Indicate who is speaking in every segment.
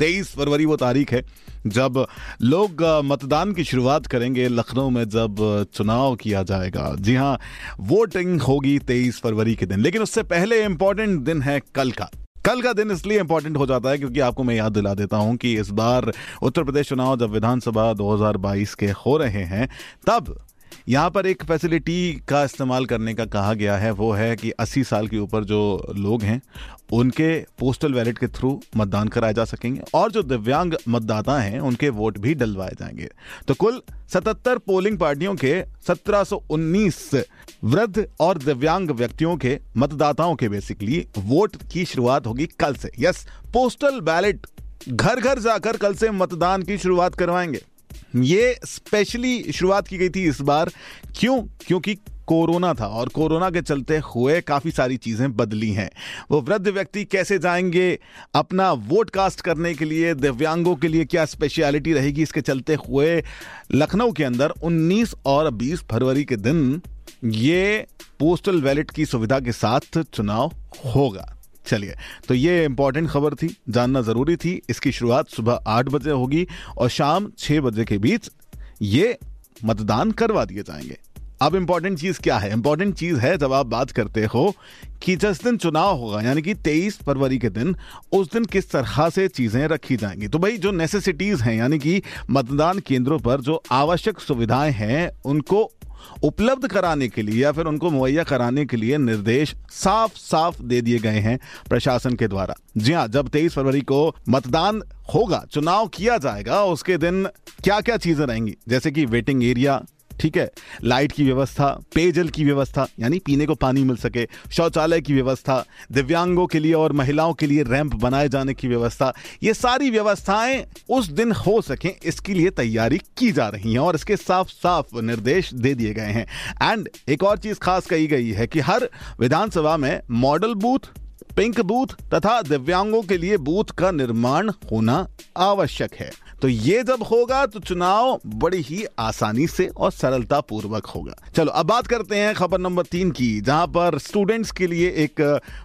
Speaker 1: तेईस फरवरी वो तारीख है, जब लोग मतदान की शुरुआत करेंगे लखनऊ में जब चुनाव किया जाएगा। जी हाँ वोटिंग होगी तेईस फरवरी के दिन, लेकिन उससे पहले इंपॉर्टेंट दिन है कल का। कल का दिन इसलिए इंपॉर्टेंट हो जाता है क्योंकि आपको मैं याद दिला देता हूँ कि इस बार उत्तर प्रदेश चुनाव जब विधानसभा 2022 के हो रहे हैं, तब यहाँ पर एक फैसिलिटी का इस्तेमाल करने का कहा गया है, वो है कि 80 साल के ऊपर जो लोग हैं, उनके पोस्टल बैलेट के थ्रू मतदान कराए जा सकेंगे और जो दिव्यांग मतदाता हैं, उनके वोट भी डलवाए जाएँगे। तो कुल 77 पोलिंग पार्टियों के 1719 वृद्ध और दिव्यांग व्यक्तियों के मतदाताओं के बेसिकली वोट की शुरुआत होगी कल से। यस पोस्टल बैलेट घर घर जाकर कल से मतदान की शुरुआत करवाएँगे। ये स्पेशली शुरुआत की गई थी इस बार। क्यों? क्योंकि कोरोना था और कोरोना के चलते हुए काफ़ी सारी चीज़ें बदली हैं। वो वृद्ध व्यक्ति कैसे जाएँगे? अपना वोट कास्ट करने के लिए, दिव्यांगों के लिए क्या स्पेशलिटी रहेगी? इसके चलते हुए लखनऊ के अंदर 19 और 20 फरवरी के दिन ये पोस्टल बैलेट की सुविधा के साथ चुनाव होगा। चलिए तो ये इंपॉर्टेंट खबर थी, जानना ज़रूरी थी। इसकी शुरुआत सुबह आठ बजे होगी और शाम छह बजे के बीच ये मतदान करवा दिए जाएँगे। अब इंपॉर्टेंट चीज़ क्या है? इंपॉर्टेंट चीज़ है जब आप बात करते हो कि जिस दिन चुनाव होगा, यानी कि 23 फरवरी के दिन, उस दिन किस तरह से चीज़ें रखी जाएँगी? तो भाई, जो नेसेसिटीज हैं, यानी कि मतदान केंद्रों पर जो आवश्यक सुविधाएँ हैं, उनको उपलब्ध कराने के लिए या फिर उनको मुहैया कराने के लिए निर्देश साफ़ साफ़ दे दिए गए हैं प्रशासन के द्वारा। जी हाँ जब 23 फरवरी को मतदान होगा, चुनाव किया जाएगा, उसके दिन क्या क्या चीज़ें रहेंगी? जैसे कि वेटिंग एरिया ठीक है? लाइट की व्यवस्था, पेयजल की व्यवस्था, यानी पीने को पानी मिल सके, शौचालय की व्यवस्था, दिव्यांगों के लिए और महिलाओं के लिए रैंप बनाए जाने की व्यवस्था, ये सारी व्यवस्थाएँ उस दिन हो सकें, इसके लिए तैयारी की जा रही है और इसके साफ़ साफ़ निर्देश दे दिए गए हैं। एंड एक और चीज़ खास कही गई है कि हर विधानसभा में मॉडल बूथ पिंक बूथ तथा दिव्यांगों के लिए बूथ का निर्माण होना आवश्यक है। तो ये जब होगा तो चुनाव बड़ी ही आसानी से और सरलता पूर्वक होगा। चलो, अब बात करते हैं खबर नंबर तीन की, जहाँ पर स्टूडेंट्स के लिए एक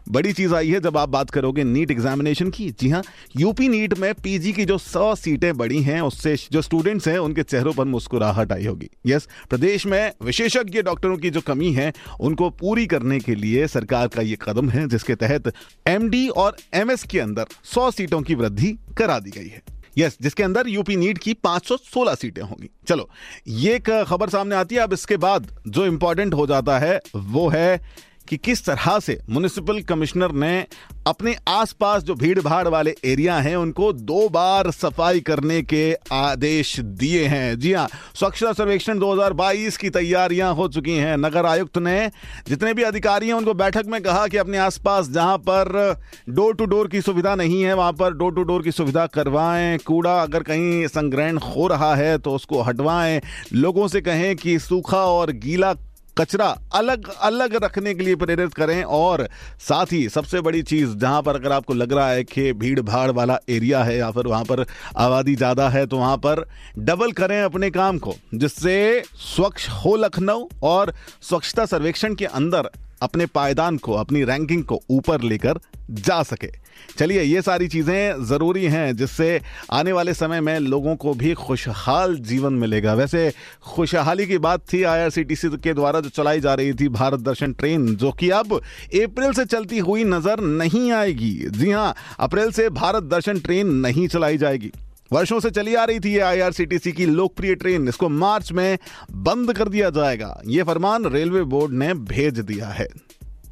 Speaker 1: बड़ी चीज़ आई है जब आप बात करोगे नीट एग्जामिनेशन की। जी हाँ यूपी नीट में पीजी की जो सौ सीटें बड़ी हैं, उससे जो स्टूडेंट्स हैं, उनके चेहरों पर मुस्कुराहट आई होगी। यस प्रदेश में विशेषज्ञ डॉक्टरों की जो कमी है, उनको पूरी करने के लिए सरकार का ये कदम है, जिसके तहत एमडी और एमएस के अंदर 100 सीटों की वृद्धि करा दी गई है। यस जिसके अंदर यूपी नीट की 516 सीटें होंगी। चलो, ये एक खबर सामने आती है, अब इसके बाद जो इंपॉर्टेंट हो जाता है, वो है कि किस तरह से म्यूनिसिपल कमिश्नर ने अपने आसपास जो भीड़ भाड़ वाले एरिया हैं, उनको दो बार सफ़ाई करने के आदेश दिए हैं। जी हाँ स्वच्छता सर्वेक्षण 2022 की तैयारियाँ हो चुकी हैं। नगर आयुक्त ने जितने भी अधिकारी हैं, उनको बैठक में कहा कि अपने आसपास जहाँ पर डोर टू डोर की सुविधा नहीं है, वहाँ पर डोर टू डोर की सुविधा करवाएँ। कूड़ा अगर कहीं संग्रहण हो रहा है तो उसको हटवाएँ। लोगों से कहें कि सूखा और गीला कचरा अलग अलग रखने के लिए प्रेरित करें। और साथ ही सबसे बड़ी चीज़ जहाँ पर अगर आपको लग रहा है कि भीड़ भाड़ वाला एरिया है या फिर वहाँ पर आबादी ज़्यादा है तो वहाँ पर डबल करें अपने काम को, जिससे स्वच्छ हो लखनऊ और स्वच्छता सर्वेक्षण के अंदर अपने पायदान को, अपनी रैंकिंग को ऊपर लेकर जा सके। चलिए, ये सारी चीज़ें ज़रूरी हैं, जिससे आने वाले समय में लोगों को भी खुशहाल जीवन मिलेगा। वैसे खुशहाली की बात थी आईआरसीटीसी के द्वारा जो चलाई जा रही थी भारत दर्शन ट्रेन, जो कि अब अप्रैल से चलती हुई नज़र नहीं आएगी। जी हाँ अप्रैल से भारत दर्शन ट्रेन नहीं चलाई जाएगी। वर्षों से चली आ रही थी ये आईआरसीटीसी की लोकप्रिय ट्रेन। इसको मार्च में बंद कर दिया जाएगा। ये फरमान रेलवे बोर्ड ने भेज दिया है।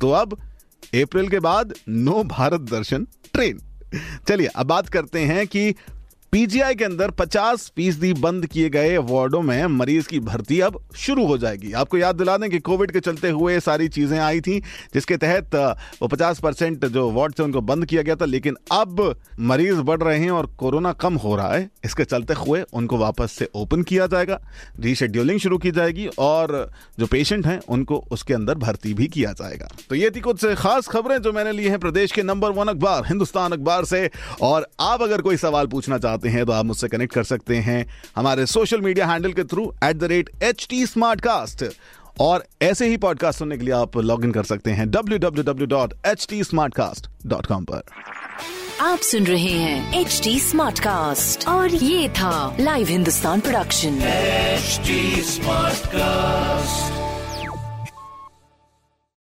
Speaker 1: तो अब अप्रैल के बाद नो भारत दर्शन ट्रेन। चलिए, अब बात करते हैं कि पीजीआई के अंदर 50 फ़ीसदी बंद किए गए वार्डों में मरीज़ की भर्ती अब शुरू हो जाएगी। आपको याद दिला दें कि कोविड के चलते हुए सारी चीज़ें आई थी, जिसके तहत वो 50 परसेंट जो वार्ड थे उनको बंद किया गया था, लेकिन अब मरीज़ बढ़ रहे हैं और कोरोना कम हो रहा है। इसके चलते हुए उनको वापस से ओपन किया जाएगा, रीशेड्यूलिंग शुरू की जाएगी और जो पेशेंट हैं, उनको उसके अंदर भर्ती भी किया जाएगा। तो ये थी कुछ खास खबरें जो मैंने ली हैं प्रदेश के नंबर वन अखबार, हिंदुस्तान अखबार से। और आप अगर कोई सवाल पूछना चाहते चाहते हैं तो आप मुझसे कनेक्ट कर सकते हैं हमारे सोशल मीडिया हैंडल के through at the rate H T Smartcast और ऐसे ही पॉडकास्ट सुनने के लिए आप लॉग इन कर सकते हैं W W W dot H T Smartcast dot com पर।
Speaker 2: आप सुन रहे हैं एच टी स्मार्ट कास्ट और ये था live Hindustan production
Speaker 3: smart cast